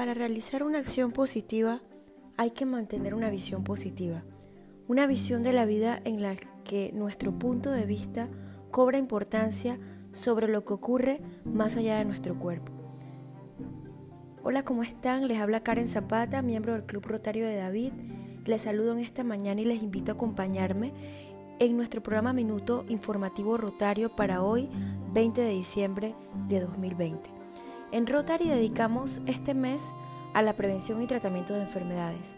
Para realizar una acción positiva hay que mantener una visión positiva, una visión de la vida en la que nuestro punto de vista cobra importancia sobre lo que ocurre más allá de nuestro cuerpo. Hola, ¿cómo están? Les habla Karen Zapata, miembro del Club Rotario de David. Les saludo en esta mañana y les invito a acompañarme en nuestro programa Minuto Informativo Rotario para hoy, 20 de diciembre de 2020. En Rotary dedicamos este mes a la prevención y tratamiento de enfermedades.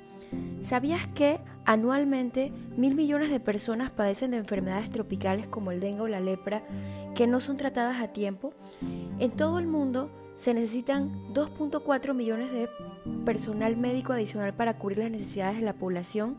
¿Sabías que anualmente mil millones de personas padecen de enfermedades tropicales como el dengue o la lepra que no son tratadas a tiempo? En todo el mundo se necesitan 2.4 millones de personal médico adicional para cubrir las necesidades de la población.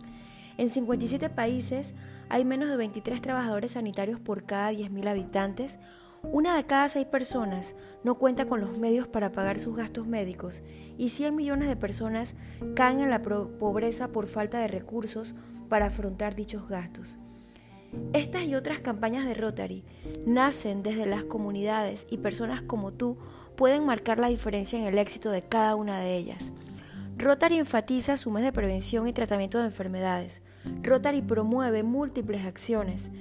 En 57 países hay menos de 23 trabajadores sanitarios por cada 10.000 habitantes una de cada seis personas no cuenta con los medios para pagar sus gastos médicos y 100 millones de personas caen en la pobreza por falta de recursos para afrontar dichos gastos. Estas y otras campañas de Rotary nacen desde las comunidades y personas como tú pueden marcar la diferencia en el éxito de cada una de ellas. Rotary enfatiza su mes de prevención y tratamiento de enfermedades. Rotary promueve múltiples acciones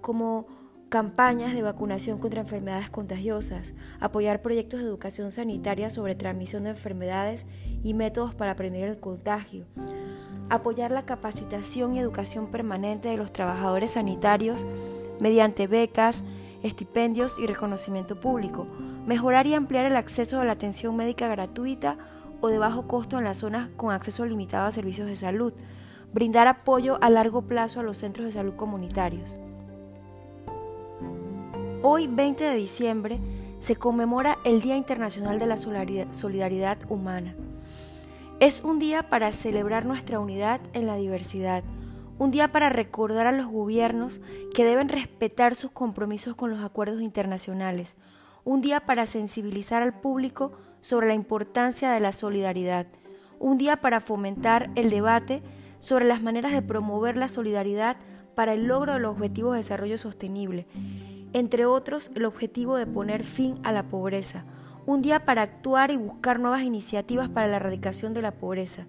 como campañas de vacunación contra enfermedades contagiosas, apoyar proyectos de educación sanitaria sobre transmisión de enfermedades y métodos para prevenir el contagio, apoyar la capacitación y educación permanente de los trabajadores sanitarios mediante becas, estipendios y reconocimiento público, mejorar y ampliar el acceso a la atención médica gratuita o de bajo costo en las zonas con acceso limitado a servicios de salud, brindar apoyo a largo plazo a los centros de salud comunitarios. Hoy, 20 de diciembre, se conmemora el Día Internacional de la Solidaridad Humana. Es un día para celebrar nuestra unidad en la diversidad, un día para recordar a los gobiernos que deben respetar sus compromisos con los acuerdos internacionales, un día para sensibilizar al público sobre la importancia de la solidaridad, un día para fomentar el debate sobre las maneras de promover la solidaridad para el logro de los objetivos de desarrollo sostenible entre otros el objetivo de poner fin a la pobreza, un día para actuar y buscar nuevas iniciativas para la erradicación de la pobreza.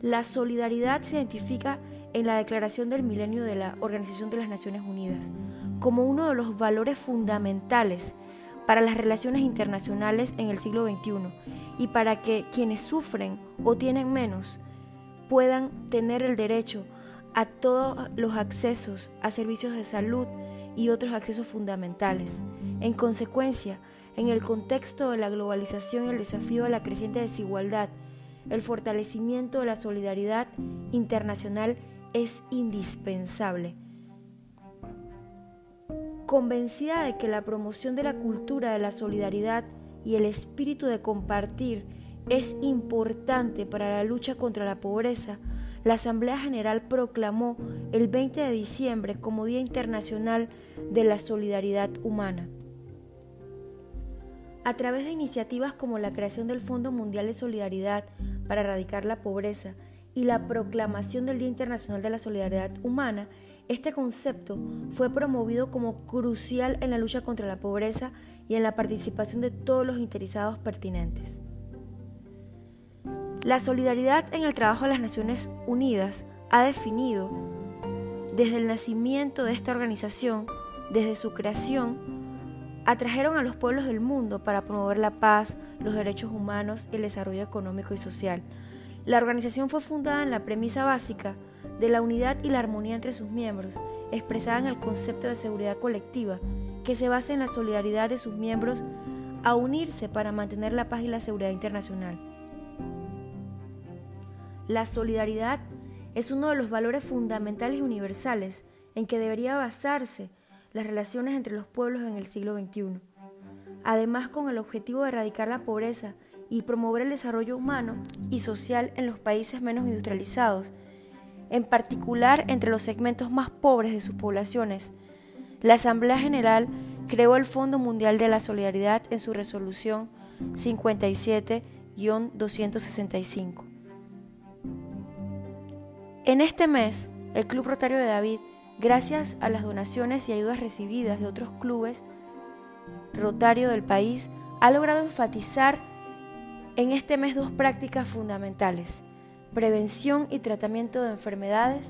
La solidaridad se identifica en la Declaración del Milenio de la Organización de las Naciones Unidas como uno de los valores fundamentales para las relaciones internacionales en el siglo XXI y para que quienes sufren o tienen menos puedan tener el derecho a todos los accesos a servicios de salud, y otros accesos fundamentales. En consecuencia, en el contexto de la globalización y el desafío a la creciente desigualdad, el fortalecimiento de la solidaridad internacional es indispensable. Convencida de que la promoción de la cultura de la solidaridad y el espíritu de compartir es importante para la lucha contra la pobreza, la Asamblea General proclamó el 20 de diciembre como Día Internacional de la Solidaridad Humana. A través de iniciativas como la creación del Fondo Mundial de Solidaridad para erradicar la pobreza y la proclamación del Día Internacional de la Solidaridad Humana, este concepto fue promovido como crucial en la lucha contra la pobreza y en la participación de todos los interesados pertinentes. La solidaridad en el trabajo de las Naciones Unidas ha definido desde el nacimiento de esta organización, desde su creación, atrajeron a los pueblos del mundo para promover la paz, los derechos humanos y el desarrollo económico y social. La organización fue fundada en la premisa básica de la unidad y la armonía entre sus miembros, expresada en el concepto de seguridad colectiva, que se basa en la solidaridad de sus miembros a unirse para mantener la paz y la seguridad internacional. La solidaridad es uno de los valores fundamentales y universales en que debería basarse las relaciones entre los pueblos en el siglo XXI. Además, con el objetivo de erradicar la pobreza y promover el desarrollo humano y social en los países menos industrializados, en particular entre los segmentos más pobres de sus poblaciones, la Asamblea General creó el Fondo Mundial de la Solidaridad en su resolución 57-265. En este mes, el Club Rotario de David, gracias a las donaciones y ayudas recibidas de otros clubes Rotario del país, ha logrado enfatizar En este mes dos prácticas fundamentales, prevención y tratamiento de enfermedades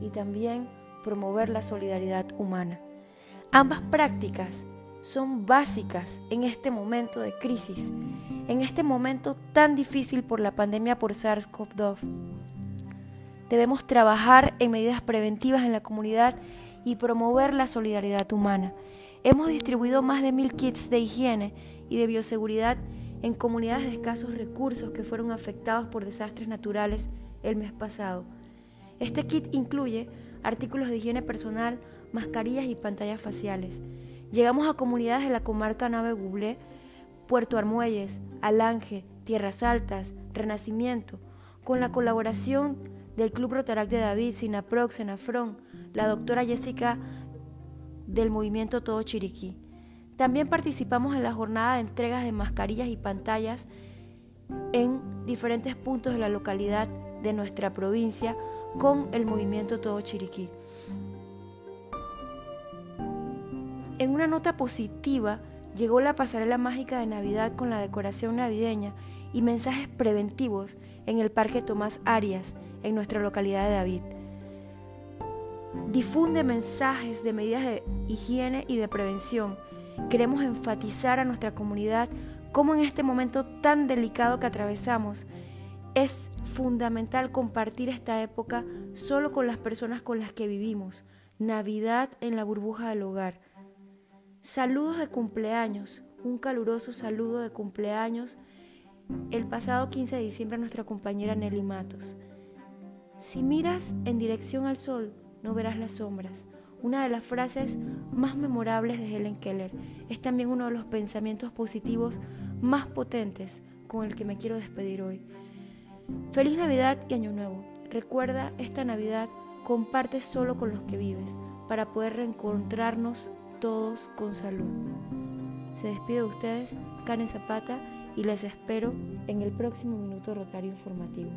y también promover la solidaridad humana. Ambas prácticas son básicas en este momento de crisis, en este momento tan difícil por la pandemia por SARS-CoV-2. Debemos trabajar en medidas preventivas en la comunidad y promover la solidaridad humana. Hemos distribuido más de mil kits de higiene y de bioseguridad en comunidades de escasos recursos que fueron afectados por desastres naturales el mes pasado. Este kit incluye artículos de higiene personal, mascarillas y pantallas faciales. Llegamos a comunidades de la comarca Nave Gublé, Puerto Armuelles, Alange, Tierras Altas, Renacimiento, con la colaboración del Club Rotarac de David, Sinaprox, Senafrón, la doctora Jessica del movimiento Todo Chiriquí. También participamos en la jornada de entregas de mascarillas y pantallas en diferentes puntos de la localidad de nuestra provincia con el movimiento Todo Chiriquí. En una nota positiva llegó la pasarela mágica de Navidad con la decoración navideña y mensajes preventivos en el Parque Tomás Arias, en nuestra localidad de David. Difunde mensajes de medidas de higiene y de prevención. Queremos enfatizar a nuestra comunidad cómo en este momento tan delicado que atravesamos es fundamental compartir esta época solo con las personas con las que vivimos. Navidad en la burbuja del hogar. Saludos de cumpleaños. Un caluroso saludo de cumpleaños el pasado 15 de diciembre a nuestra compañera Nelly Matos. Si miras en dirección al sol, no verás las sombras. Una de las frases más memorables de Helen Keller es también uno de los pensamientos positivos más potentes con el que me quiero despedir hoy. Feliz Navidad y Año Nuevo. Recuerda, esta Navidad comparte solo con los que vives para poder reencontrarnos todos con salud. Se despide de ustedes Karen Zapata y les espero en el próximo Minuto Rotario Informativo.